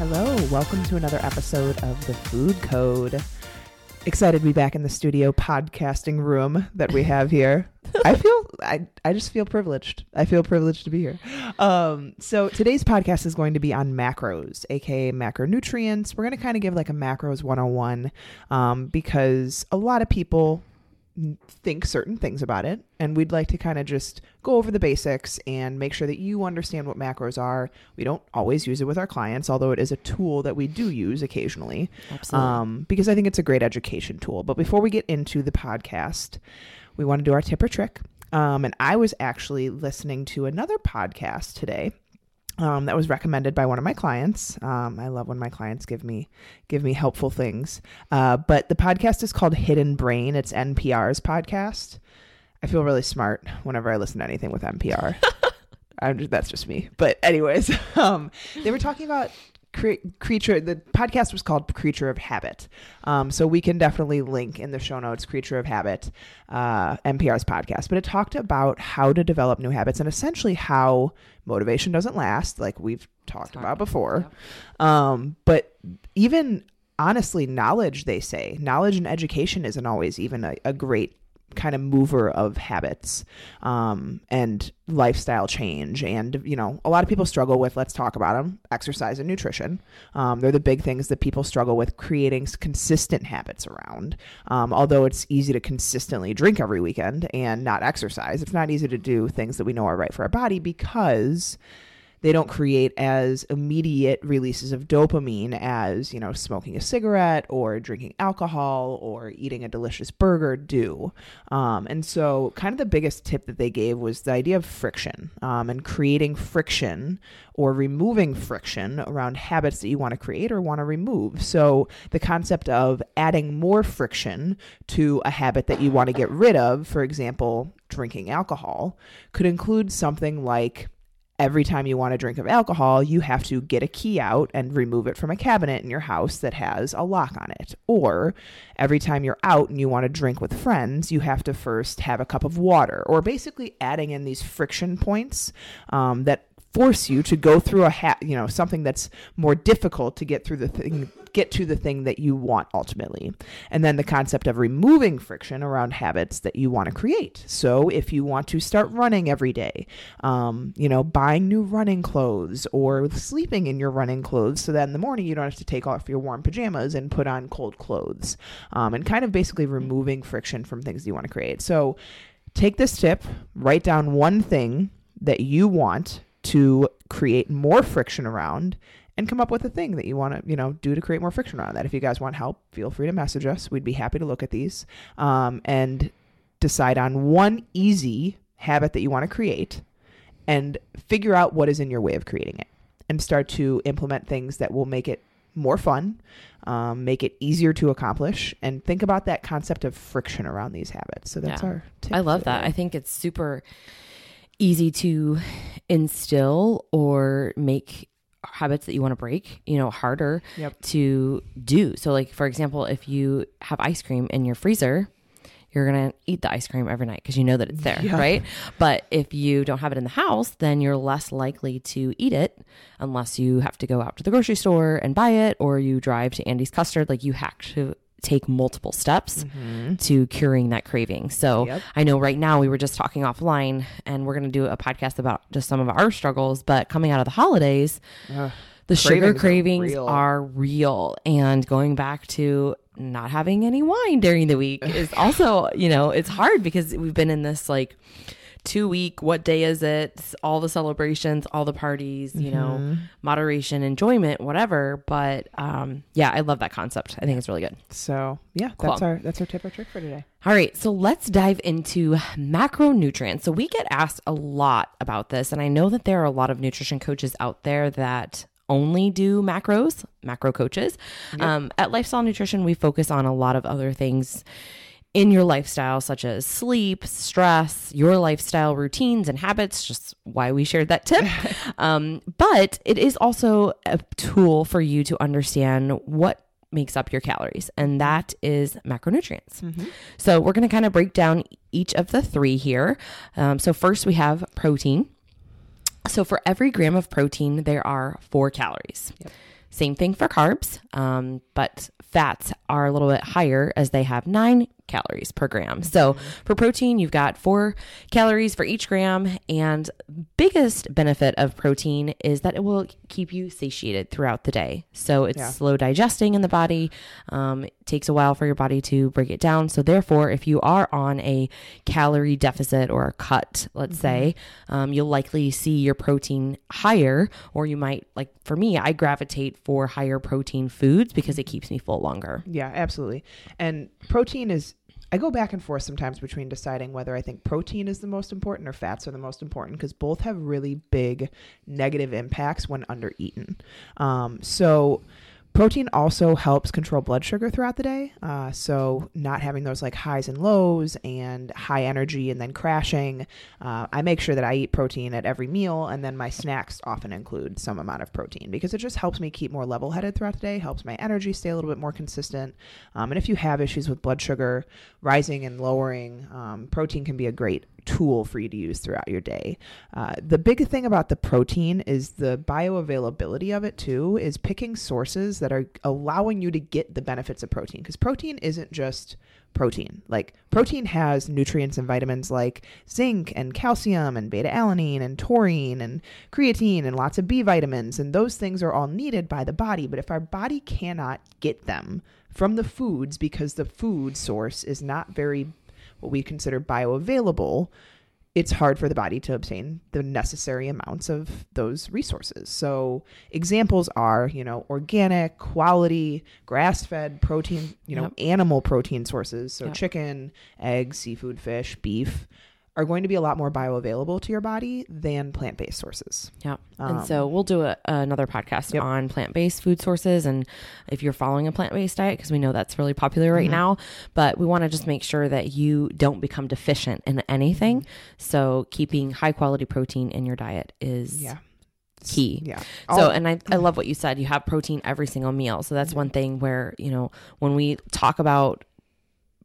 Hello, welcome to another episode of the Food Code. Excited to be back in the studio podcasting room that we have here. I feel I, I just feel privileged. I feel privileged to be here. Um, so today's podcast is going to be on macros, aka macronutrients. We're going to kind of give like a macros 101 um, because a lot of people think certain things about it and we'd like to kind of just go over the basics and make sure that you understand what macros are. We don't always use it with our clients although it is a tool that we do use occasionally. Absolutely. um, because i think it's a great education tool. But before we get into the podcast we want to do our tip or trick. Um, and i was actually listening to another podcast today um, that was recommended by one of my clients. Um, I love when my clients give me give me helpful things. Uh, but the podcast is called Hidden Brain. It's NPR's podcast. I feel really smart whenever I listen to anything with NPR. I'm just, that's just me. But anyways, um, they were talking about cre- creature. The podcast was called Creature of Habit. Um, so we can definitely link in the show notes Creature of Habit, uh, NPR's podcast. But it talked about how to develop new habits and essentially how motivation doesn't last, like we've talked about before. Um, but even honestly, knowledge, they say, knowledge and education isn't always even a, a great kind of mover of habits um, and lifestyle change. And, you know, a lot of people struggle with, let's talk about them, exercise and nutrition. Um, they're the big things that people struggle with creating consistent habits around. Um, although it's easy to consistently drink every weekend and not exercise, it's not easy to do things that we know are right for our body because they don't create as immediate releases of dopamine as you know smoking a cigarette or drinking alcohol or eating a delicious burger do. Um, and so kind of the biggest tip that they gave was the idea of friction um, and creating friction or removing friction around habits that you want to create or want to remove. So the concept of adding more friction to a habit that you want to get rid of for example drinking alcohol could include something like every time you want a drink of alcohol, you have to get a key out and remove it from a cabinet in your house that has a lock on it. Or every time you're out and you want to drink with friends, you have to first have a cup of water. Or basically adding in these friction points um, that force you to go through a ha- you know something that's more difficult to get through the thing get to the thing that you want ultimately. And then the concept of removing friction around habits that you want to create. So if you want to start running every day um, you know buying new running clothes or sleeping in your running clothes so that in the morning you don't have to take off your warm pajamas and put on cold clothes um, and kind of basically removing friction from things you want to create. So take this tip write down one thing that you want to create more friction around and come up with a thing that you want to you know do to create more friction around that if you guys want help feel free to message us we'd be happy to look at these um, and decide on one easy habit that you want to create and figure out what is in your way of creating it and start to implement things that will make it more fun um, make it easier to accomplish and think about that concept of friction around these habits so that's Yeah. our tip I love that. I think it's super easy to instill or make habits that you want to break, you know, harder Yep. to do. So like for example, if you have ice cream in your freezer, you're going to eat the ice cream every night because you know that it's there, Yeah. right? But if you don't have it in the house, then you're less likely to eat it unless you have to go out to the grocery store and buy it or you drive to Andy's Custard. Like you have to take multiple steps mm-hmm. to curing that craving. So Yep. I know right now we were just talking offline and we're going to do a podcast about just some of our struggles, but coming out of the holidays, Ugh. the sugar Cravings are real. are real and going back to not having any wine during the week is also, you know, it's hard because we've been in this like two week, what day is it? All the celebrations, all the parties, you know, Mm-hmm. moderation, enjoyment, whatever. But um, yeah, I love that concept. I think it's really good. So yeah, Cool. that's our that's our tip or trick for today. All right, so let's dive into macronutrients. So we get asked a lot about this, and I know that there are a lot of nutrition coaches out there that only do macros, macro coaches. Um, at Lifestyle Nutrition, we focus on a lot of other things in your lifestyle, such as sleep, stress, your lifestyle routines and habits, just why we shared that tip. um, but it is also a tool for you to understand what makes up your calories, and that is macronutrients. So we're going to kind of break down each of the three here. Um, so first, we have protein. So for every gram of protein, there are four calories. Same thing for carbs, um, but fats are a little bit higher as they have nine calories per gram. So for protein, you've got four calories for each gram. And biggest benefit of protein is that it will keep you satiated throughout the day. So it's Yeah. slow digesting in the body. Um, it takes a while for your body to break it down. So therefore, if you are on a calorie deficit or a cut, let's say, um, you'll likely see your protein higher, or you might like for me, I gravitate for higher protein foods because it keeps me full longer. Yeah, absolutely. And protein is I go back and forth sometimes between deciding whether I think protein is the most important or fats are the most important because both have really big negative impacts when under eaten. Um, so protein also helps control blood sugar throughout the day. Uh, so not having those like highs and lows and high energy and then crashing. Uh, I make sure that I eat protein at every meal and then my snacks often include some amount of protein because it just helps me keep more level headed throughout the day, helps my energy stay a little bit more consistent. Um, and if you have issues with blood sugar rising and lowering, um, protein can be a great tool for you to use throughout your day. Uh, the big thing about the protein is the bioavailability of it too, is picking sources that are allowing you to get the benefits of protein. Because protein isn't just protein. Like protein has nutrients and vitamins like zinc and calcium and beta alanine and taurine and creatine and lots of B vitamins. And those things are all needed by the body. But if our body cannot get them from the foods because the food source is not very what we consider bioavailable, it's hard for the body to obtain the necessary amounts of those resources. So examples are, you know, organic, quality, grass-fed protein, you know, Yep. animal protein sources, so Yep. chicken, eggs, seafood, fish, beef are going to be a lot more bioavailable to your body than plant-based sources. Yeah. Um, and so we'll do a, another podcast Yep. on plant based food sources and if you're following a plant based diet, because we know that's really popular right Mhm. now. But we want to just make sure that you don't become deficient in anything. So keeping high quality protein in your diet is Yeah. key. Yeah. So, and I, I love what you said. You have protein every single meal. So that's one thing where, you know, when we talk about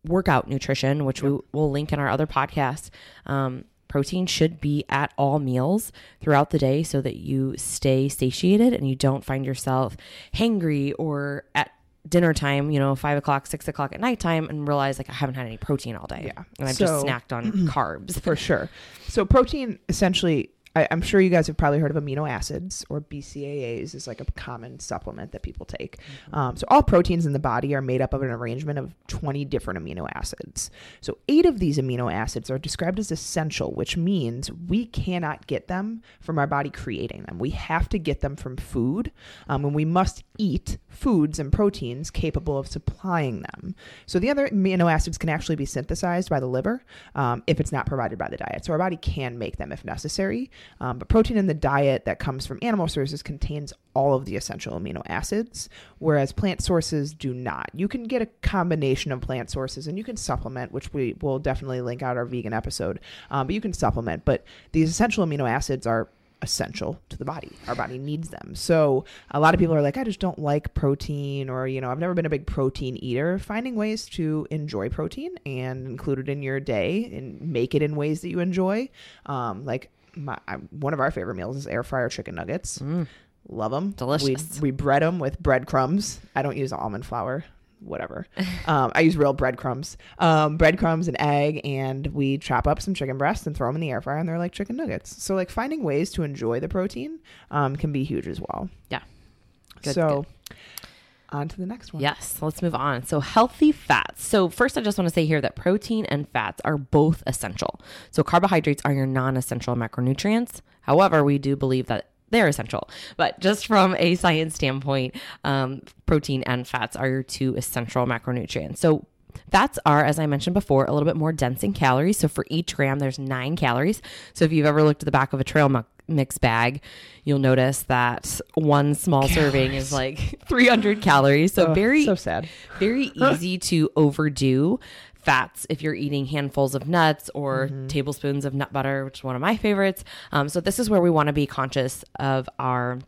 workout nutrition, which we will link in our other podcast, um, protein should be at all meals throughout the day so that you stay satiated and you don't find yourself hangry or at dinner time, you know, five o'clock, six o'clock at nighttime and realize like I haven't had any protein all day. Yeah. And I've So- just snacked on carbs. for sure. So protein essentially I, I'm sure you guys have probably heard of amino acids or BCAAs is like a common supplement that people take. Um, so all proteins in the body are made up of an arrangement of 20 different amino acids. So eight of these amino acids are described as essential, which means we cannot get them from our body creating them. We have to get them from food, um, and we must eat foods and proteins capable of supplying them. So the other amino acids can actually be synthesized by the liver um, if it's not provided by the diet. So our body can make them if necessary. Um, but protein in the diet that comes from animal sources contains all of the essential amino acids, whereas plant sources do not. You can get a combination of plant sources and you can supplement, which we will definitely link out our vegan episode. Um, but you can supplement. But these essential amino acids are essential to the body. Our body needs them. So a lot of people are like, I just don't like protein, or, you know, I've never been a big protein eater. Finding ways to enjoy protein and include it in your day and make it in ways that you enjoy. Um, like my, I, one of our favorite meals is air fryer chicken nuggets. Love them. Delicious. We, we bread them with breadcrumbs. I don't use almond flour. Whatever. um, I use real breadcrumbs. Um, breadcrumbs and egg, and we chop up some chicken breasts and throw them in the air fryer, and they're like chicken nuggets. So, like, finding ways to enjoy the protein um, can be huge as well. Yeah. Good, so, on to the next one. Yes, let's move on. So, healthy fats. So, first, I just want to say here that protein and fats are both essential. So, carbohydrates are your non essential macronutrients. However, we do believe that they're essential. But just from a science standpoint, um, protein and fats are your two essential macronutrients. So, Fats are, as I mentioned before, a little bit more dense in calories. So for each gram, there's nine calories. So if you've ever looked at the back of a trail mu- mix bag, you'll notice that one small serving is like 300 calories. So Oh, very, so sad. very easy to overdo fats if you're eating handfuls of nuts or Mm-hmm. tablespoons of nut butter, which is one of my favorites. Um, so this is where we want to be conscious of our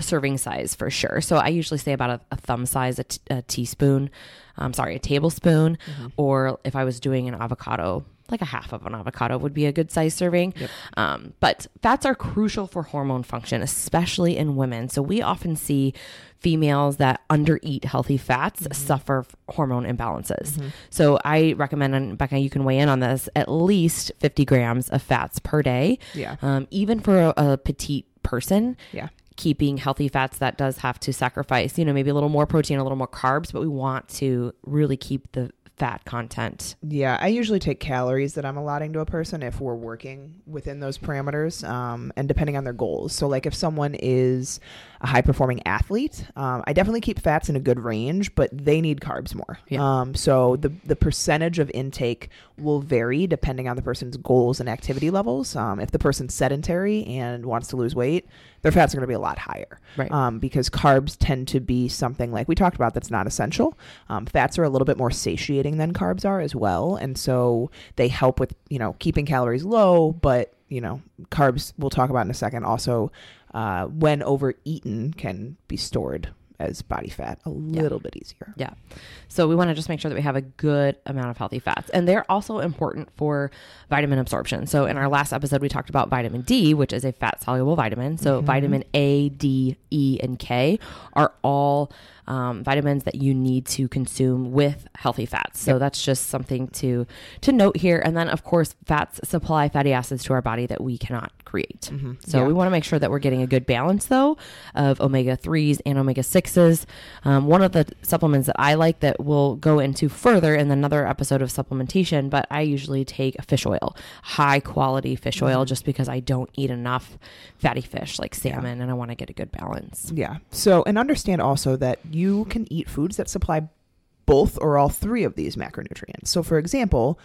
serving size for sure. So I usually say about a, a thumb size, a, t- a teaspoon, I'm sorry, a tablespoon, or if I was doing an avocado, like a half of an avocado would be a good size serving. Um, but fats are crucial for hormone function, especially in women. So we often see females that undereat healthy fats suffer hormone imbalances. So I recommend, and Becca, you can weigh in on this, at least 50 grams of fats per day. Yeah. Um, even for a, a petite person, Yeah. keeping healthy fats that does have to sacrifice you know maybe a little more protein a little more carbs but we want to really keep the fat content Yeah, I usually take calories that I'm allotting to a person if we're working within those parameters, um, and depending on their goals. So, like if someone is a high performing athlete, um, I definitely keep fats in a good range, but they need carbs more. Yeah. Um, so the the percentage of intake will vary depending on the person's goals and activity levels. Um, if the person's sedentary and wants to lose weight, their fats are going to be a lot higher. Right. Um, because carbs tend to be something like we talked about that's not essential. Um, fats are a little bit more satiating than carbs are as well, and so they help with you know keeping calories low. But you know, carbs we'll talk about in a second. Also, uh, when overeaten, can be stored as body fat a little bit easier. yeah. So we want to just make sure that we have a good amount of healthy fats. And they're also important for vitamin absorption. So in our last episode we talked about vitamin d which is a fat soluble vitamin. So mm-hmm. vitamin a d e and k are all um, vitamins that you need to consume with healthy fats. So that's just something to to note here. And then of course fats supply fatty acids to our body that we cannot create. So Yeah. we want to make sure that we're getting a good balance though of omega 3s and omega 6s um, one of the supplements that i like that we'll go into further in another episode of supplementation but i usually take fish oil high quality fish oil just because i don't eat enough fatty fish like salmon and i want to get a good balance. Yeah. So, and understand also that you can eat foods that supply both or all three of these macronutrients. So, for example,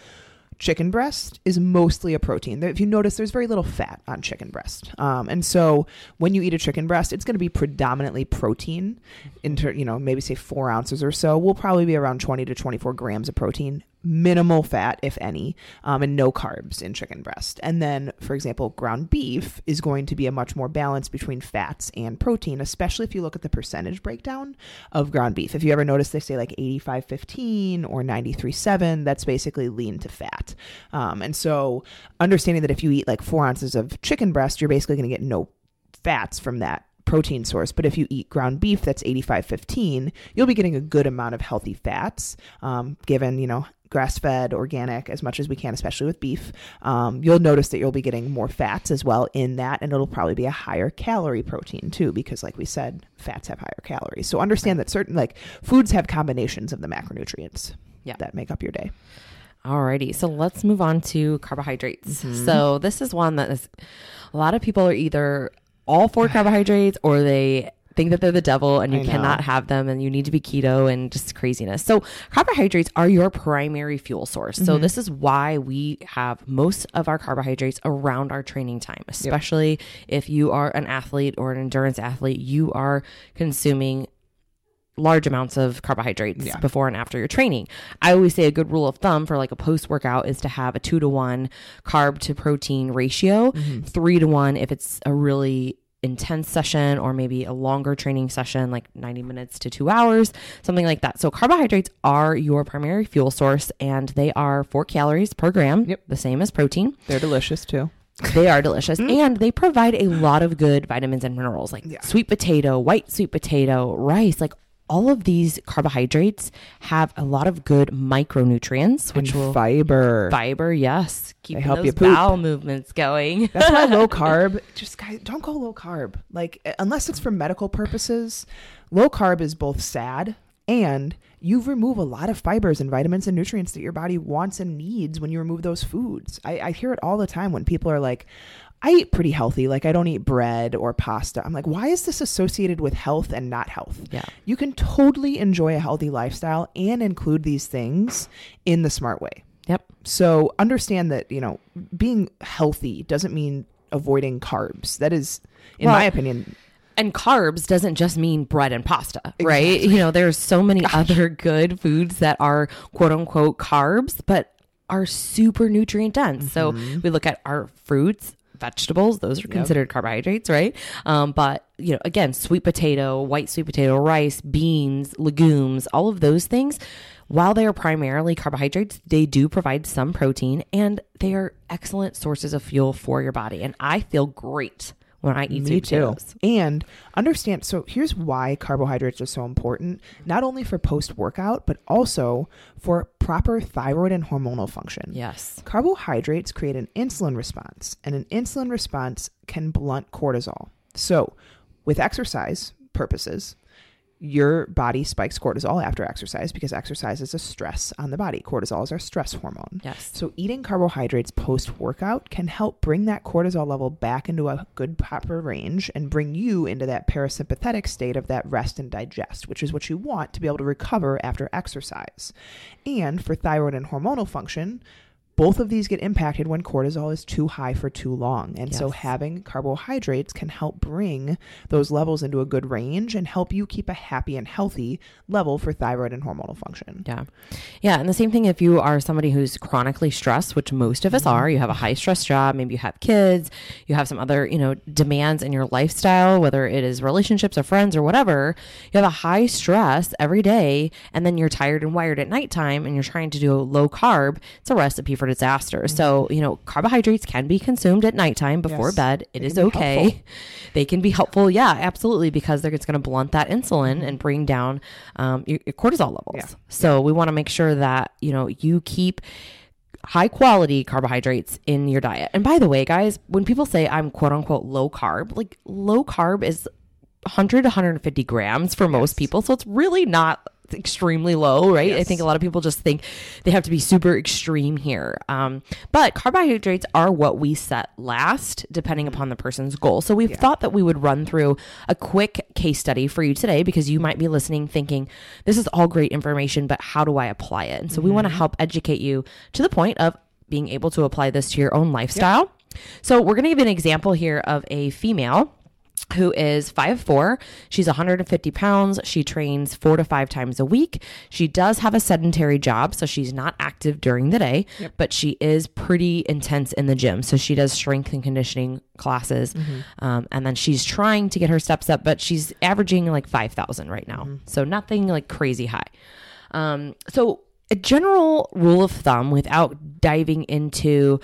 chicken breast is mostly a protein. If you notice, there's very little fat on chicken breast, um, and so when you eat a chicken breast, it's going to be predominantly protein. Into you know maybe say four ounces or so will probably be around 20 to 24 grams of protein minimal fat, if any, um, and no carbs in chicken breast. And then, for example, ground beef is going to be a much more balance between fats and protein, especially if you look at the percentage breakdown of ground beef. If you ever notice, they say like 85 15 or 93 7, that's basically lean to fat. Um, and so, understanding that if you eat like four ounces of chicken breast, you're basically going to get no fats from that protein source. But if you eat ground beef that's 85 15, you'll be getting a good amount of healthy fats, um, given, you know, grass fed, organic, as much as we can, especially with beef. Um, you'll notice that you'll be getting more fats as well in that, and it'll probably be a higher calorie protein too, because like we said, fats have higher calories. So understand that certain like foods have combinations of the macronutrients Yeah. that make up your day. Alrighty, so let's move on to carbohydrates. So this is one that is a lot of people are either all for carbohydrates or they think that they're the devil and you cannot have them and you need to be keto and just craziness. So carbohydrates are your primary fuel source. So mm-hmm. this is why we have most of our carbohydrates around our training time, especially if you are an athlete or an endurance athlete, you are consuming large amounts of carbohydrates Yeah. before and after your training. I always say a good rule of thumb for like a post workout is to have a two to one carb to protein ratio, mm-hmm. three to one if it's a really intense session or maybe a longer training session like 90 minutes to 2 hours something like that so carbohydrates are your primary fuel source and they are 4 calories per gram Yep. the same as protein They're delicious too. they are delicious and they provide a lot of good vitamins and minerals like Yeah. sweet potato, white sweet potato, rice, like all of these carbohydrates have a lot of good micronutrients, which And will fiber. fiber, yes, keep help those bowel movements going. That's why low carb, just guys, don't go low carb. Like, uh, unless it's for medical purposes, low carb is both sad and you remove a lot of fibers and vitamins and nutrients that your body wants and needs when you remove those foods. I, I hear it all the time when people are like, I eat pretty healthy. Like, I don't eat bread or pasta. I'm like, why is this associated with health and not health? Yeah. You can totally enjoy a healthy lifestyle and include these things in the smart way. Yep. So understand that, you know, being healthy doesn't mean avoiding carbs. That is, in Well, my opinion, And carbs doesn't just mean bread and pasta, right? You know, there's so many other good foods that are quote unquote carbs, but are super nutrient dense. So Mm-hmm. we look at our fruits, vegetables, those are considered carbohydrates, right? Um, but, you know, again, sweet potato, white sweet potato, rice, beans, legumes, all of those things, while they are primarily carbohydrates, they do provide some protein and they are excellent sources of fuel for your body. And I feel great when I eat me too. potatoes. And understand, so here's why carbohydrates are so important, not only for post workout, but also for proper thyroid and hormonal function. Yes. Carbohydrates create an insulin response, and an insulin response can blunt cortisol. So, with exercise purposes, your body spikes cortisol after exercise because exercise is a stress on the body. Cortisol is our stress hormone. Yes. So, eating carbohydrates post workout can help bring that cortisol level back into a good proper range and bring you into that parasympathetic state of that rest and digest, which is what you want to be able to recover after exercise. And for thyroid and hormonal function, both of these get impacted when cortisol is too high for too long. And so having carbohydrates can help bring those levels into a good range and help you keep a happy and healthy level for thyroid and hormonal function. Yeah. Yeah. And the same thing if you are somebody who's chronically stressed, which most of us mm-hmm. are, you have a high stress job, maybe you have kids, you have some other, you know, demands in your lifestyle, whether it is relationships or friends or whatever, you have a high stress every day, and then you're tired and wired at nighttime and you're trying to do a low carb, it's a recipe for disaster. So, you know, carbohydrates can be consumed at nighttime before Yes. bed. It They is okay. helpful. They can be helpful. Yeah, absolutely. Because they're, it's going to blunt that insulin and bring down um, your, your cortisol levels. Yeah. So we want to make sure that, you know, you keep high quality carbohydrates in your diet. And by the way, guys, when people say I'm quote unquote low carb, like low carb is 100 to 150 grams for most people. So it's really not extremely low, right? I think a lot of people just think they have to be super extreme here. Um, but carbohydrates are what we set last, depending upon the person's goal. So we've thought that we would run through a quick case study for you today because you might be listening thinking, this is all great information, but how do I apply it? And so we want to help educate you to the point of being able to apply this to your own lifestyle. So we're going to give an example here of a female who is 5'4. She's 150 pounds. She trains four to five times a week. She does have a sedentary job, so she's not active during the day, but she is pretty intense in the gym. So she does strength and conditioning classes. Um, and then she's trying to get her steps up, but she's averaging like 5,000 right now. So nothing like crazy high. Um, so a general rule of thumb without diving into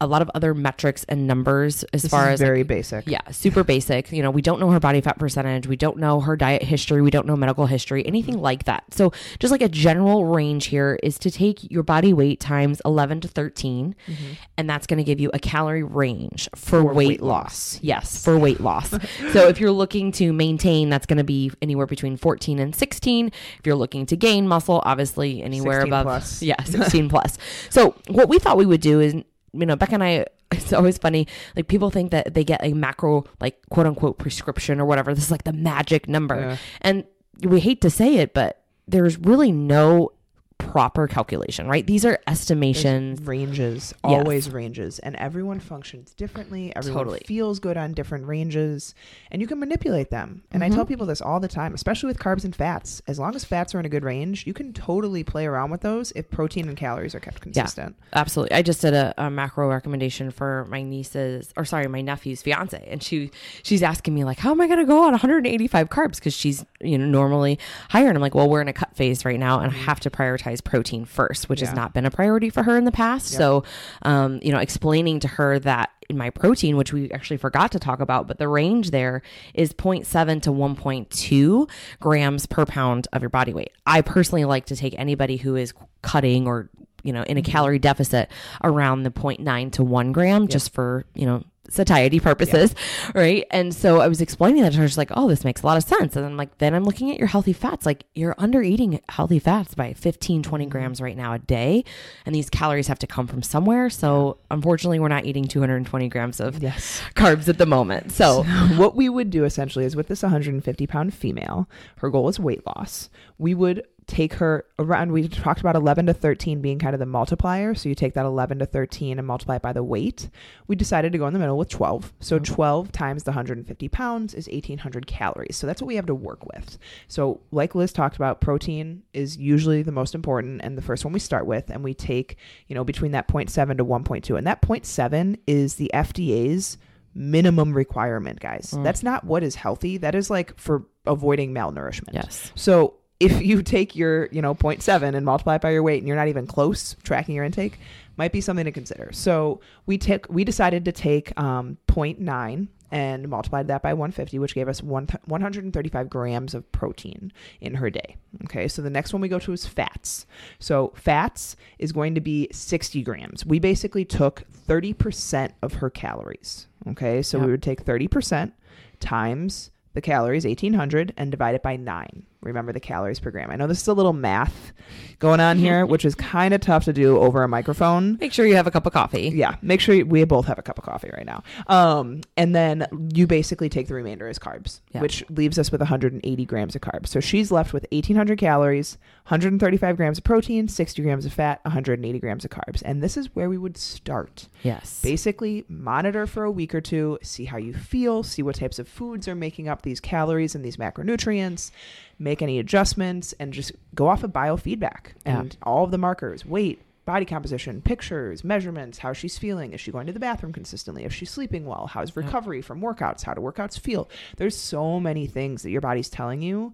a lot of other metrics and numbers as This far as like, very basic. yeah, super basic. You know, we don't know her body fat percentage. We don't know her diet history. We don't know medical history, anything mm-hmm. like that. So, just like a general range here is to take your body weight times 11 to 13, mm-hmm. and that's going to give you a calorie range for, weight, weight loss. loss. Yes, for weight loss. so, if you're looking to maintain, that's going to be anywhere between 14 and 16. If you're looking to gain muscle, obviously anywhere above. plus. Yeah, 16 plus. So, what we thought we would do is you know, Becca and I, it's always funny. Like people think that they get a macro, like quote unquote prescription or whatever. This is like the magic number. Yeah. And we hate to say it, but there's really no proper calculation, right? These are estimations. ranges Yes. always ranges and everyone functions differently everyone Totally. feels good on different ranges and you can manipulate them and i tell Mm-hmm. people this all the time especially with carbs and fats as long as fats are in a good range you can totally play around with those if protein and calories are kept consistent Yeah, Absolutely. I just did a, a macro recommendation for my niece's, or sorry, my nephew's fiance, and she she's asking me like, how am I going to go on 185 carbs because she's you know normally higher, and I'm like, well, we're in a cut phase right now, and I have to prioritize prioritize protein first, which Yeah. has not been a priority for her in the past. So, um, you know, explaining to her that in my protein, which we actually forgot to talk about, but the range there is 0.7 to 1.2 grams per pound of your body weight. I personally like to take anybody who is cutting or you know in a calorie deficit around the 0.9 to 1 gram just for you know satiety purposes right? And so i was explaining that to her she's like oh this makes a lot of sense. And i'm like then i'm looking at your healthy fats. Like you're under eating healthy fats by 15 20 mm-hmm. grams right now a day and these calories have to come from somewhere. So unfortunately we're not eating 220 grams of Yes. carbs at the moment. So what we would do essentially is with this 150 pound female, her goal is weight loss. We would take her around, we talked about 11 to 13 being kind of the multiplier. So you take that 11 to 13 and multiply it by the weight. We decided to go in the middle with 12. So mm-hmm. 12 times the 150 pounds is 1800 calories. So that's what we have to work with. So, like Liz talked about, protein is usually the most important and the first one we start with. And we take, you know, between that 0.7 to 1.2. And that 0.7 is the FDA's minimum requirement, guys. Mm. That's not what is healthy. That is like for avoiding malnourishment. yes So if you take your, you know, 0.7 and multiply it by your weight and you're not even close tracking your intake, might be something to consider. So we took we decided to take um 0.9 and multiplied that by 150, which gave us one, 135 grams of protein in her day. Okay, so the next one we go to is fats. So fats is going to be 60 grams. We basically took 30% of her calories. Okay, so we would take 30% times the calories, 1800, and divide it by nine. Remember the calories per gram. I know this is a little math going on here, which is kind of tough to do over a microphone. Make sure you have a cup of coffee. Yeah make sure we both have a cup of coffee right now. Um and then you basically take the remainder as carbs Yeah. which leaves us with 180 grams of carbs. So she's left with 1800 calories 135 grams of protein 60 grams of fat 180 grams of carbs. And this is where we would start. Yes. Basically monitor for a week or two see how you feel see what types of foods are making up these calories and these macronutrients make any adjustments and just go off of biofeedback Yeah. and all of the markers weight body composition pictures measurements how she's feeling is she going to the bathroom consistently if she's sleeping well how's recovery from workouts how do workouts feel there's so many things that your body's telling you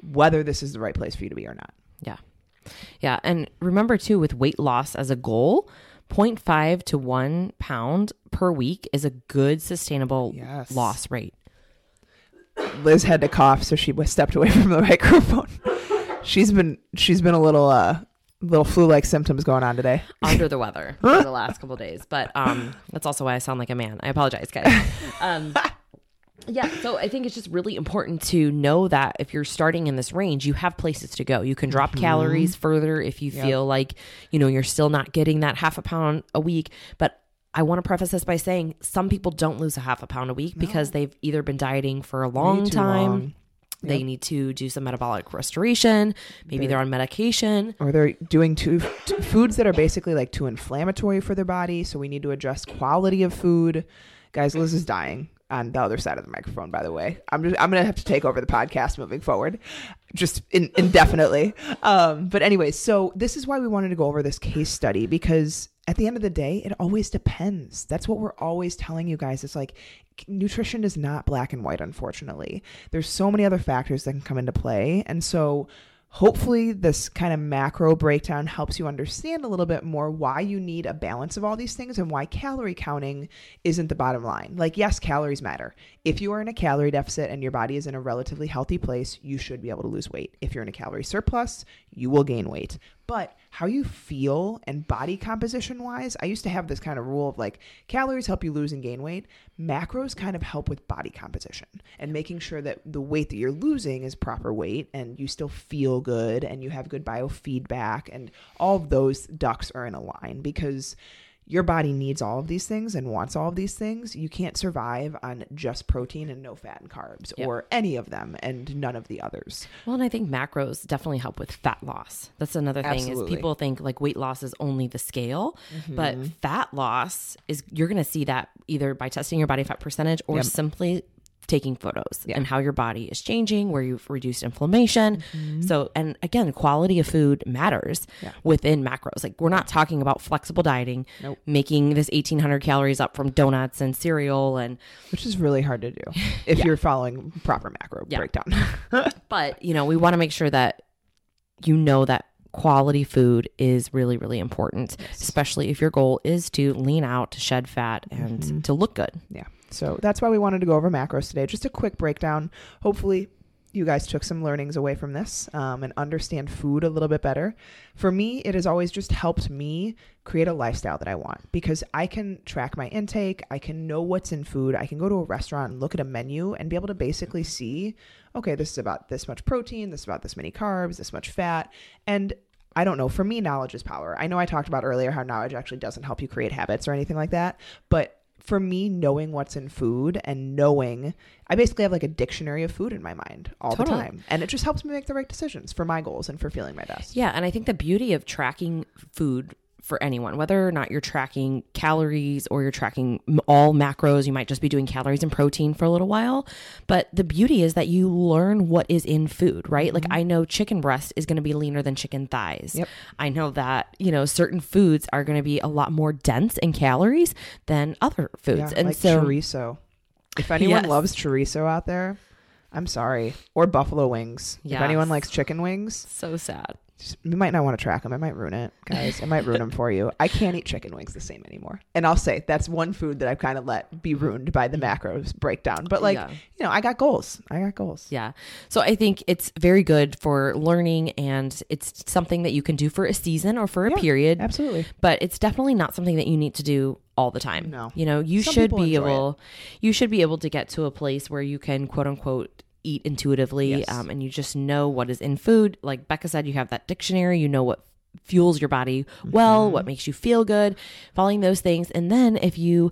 whether this is the right place for you to be or not Yeah. Yeah. And remember, too, with weight loss as a goal, 0.5 to 1 pound per week is a good sustainable Yes. loss rate. Liz had to cough, so she stepped away from the microphone. she's been she's been a little uh little flu like symptoms going on today. Under the weather for the last couple of days. But um, that's also why I sound like a man. I apologize, guys. Um, yeah, so I think it's just really important to know that if you're starting in this range, you have places to go. You can drop calories further if you feel like, you know, you're still not getting that half a pound a week. But I want to preface this by saying some people don't lose a half a pound a week because they've either been dieting for a long time. long. They need to do some metabolic restoration. Maybe they're on medication. Or they're doing too t- foods that are basically like too inflammatory for their body, so we need to address quality of food. Guys, Liz is dying on the other side of the microphone. By the way, I'm just, I'm gonna have to take over the podcast moving forward, just in, indefinitely. Um, but anyway, so this is why we wanted to go over this case study because at the end of the day, it always depends. That's what we're always telling you guys. It's like nutrition is not black and white, unfortunately. There's so many other factors that can come into play. And so hopefully this kind of macro breakdown helps you understand a little bit more why you need a balance of all these things and why calorie counting isn't the bottom line. Like, yes, calories matter. If you are in a calorie deficit and your body is in a relatively healthy place, you should be able to lose weight. If you're in a calorie surplus, you will gain weight. But how you feel and body composition wise, I used to have this kind of rule of like calories help you lose and gain weight. Macros kind of help with body composition and making sure that the weight that you're losing is proper weight and you still feel good and you have good biofeedback and all of those ducks are in a line because your body needs all of these things and wants all of these things. You can't survive on just protein and no fat and carbs Yep. or any of them and none of the others. Well, and I think macros definitely help with fat loss. That's another thing Absolutely. is people think like weight loss is only the scale, mm-hmm. but fat loss is you're going to see that either by testing your body fat percentage or Yep. simply taking photos Yeah. and how your body is changing, where you've reduced inflammation. So, and again, quality of food matters Yeah. within macros. Like we're not talking about flexible dieting, Nope. making this 1800 calories up from donuts and cereal and which is really hard to do if you're following proper macro Yeah. breakdown. but you know we want to make sure that you know that quality food is really, really important, especially if your goal is to lean out, to shed fat, and Mm-hmm. to look good. Yeah. So that's why we wanted to go over macros today. Just a quick breakdown. Hopefully, you guys took some learnings away from this um, and understand food a little bit better. For me, it has always just helped me create a lifestyle that I want because I can track my intake. I can know what's in food. I can go to a restaurant and look at a menu and be able to basically see, okay, this is about this much protein, this is about this many carbs, this much fat. And I don't know. For me, knowledge is power. I know I talked about earlier how knowledge actually doesn't help you create habits or anything like that. But for me, knowing what's in food and knowing, I basically have like a dictionary of food in my mind all Totally. the time. And it just helps me make the right decisions for my goals and for feeling my best. Yeah, and I think the beauty of tracking food for anyone, whether or not you're tracking calories or you're tracking all macros, you might just be doing calories and protein for a little while. But the beauty is that you learn what is in food, right? Like mm-hmm. I know chicken breast is going to be leaner than chicken thighs. Yep. I know that, you know, certain foods are going to be a lot more dense in calories than other foods. Yeah, and like so chorizo. If anyone Yes. loves chorizo out there, I'm sorry. Or buffalo wings. If anyone likes chicken wings, so sad. You might not want to track them. It might ruin it, guys. It might ruin them for you. I can't eat chicken wings the same anymore. And I'll say that's one food that I've kind of let be ruined by the macros breakdown. But like, Yeah. you know, I got goals. I got goals. Yeah. So I think it's very good for learning and it's something that you can do for a season or for a Yeah, period. Absolutely. But it's definitely not something that you need to do all the time. No. You know, you Some should be able you should be able to get to a place where you can quote unquote eat intuitively Yes. um, and you just know what is in food. Like Becca said, you have that dictionary, you know what fuels your body well, Mm-hmm. what makes you feel good, following those things. And then if you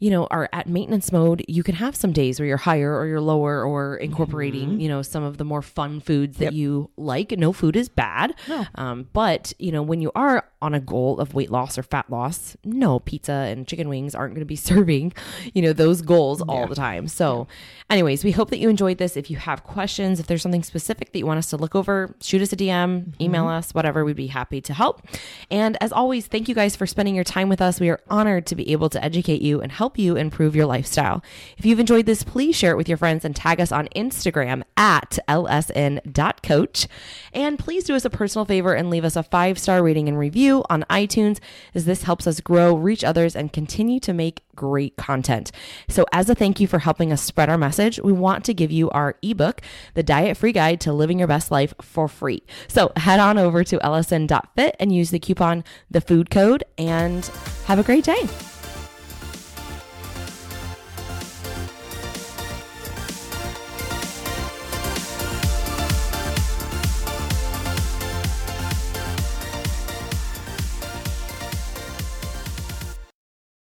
you know are at maintenance mode you can have some days where you're higher or you're lower or incorporating Mm-hmm. you know some of the more fun foods that you like. No food is bad. Um, but you know when you are on a goal of weight loss or fat loss no pizza and chicken wings aren't going to be serving you know those goals all the time. So anyways we hope that you enjoyed this. If you have questions if there's something specific that you want us to look over shoot us a dm email us whatever. We'd be happy to help. And as always thank you guys for spending your time with us. We are honored to be able to educate you and help you improve your lifestyle. If you've enjoyed this please share it with your friends and tag us on instagram at lsn.coach and please do us a personal favor and leave us a five star rating and review on itunes as this helps us grow reach others and continue to make great content. So as a thank you for helping us spread our message we want to give you our ebook the diet free guide to living your best life for free. So head on over to lsn.fit and use the coupon the food code and have a great day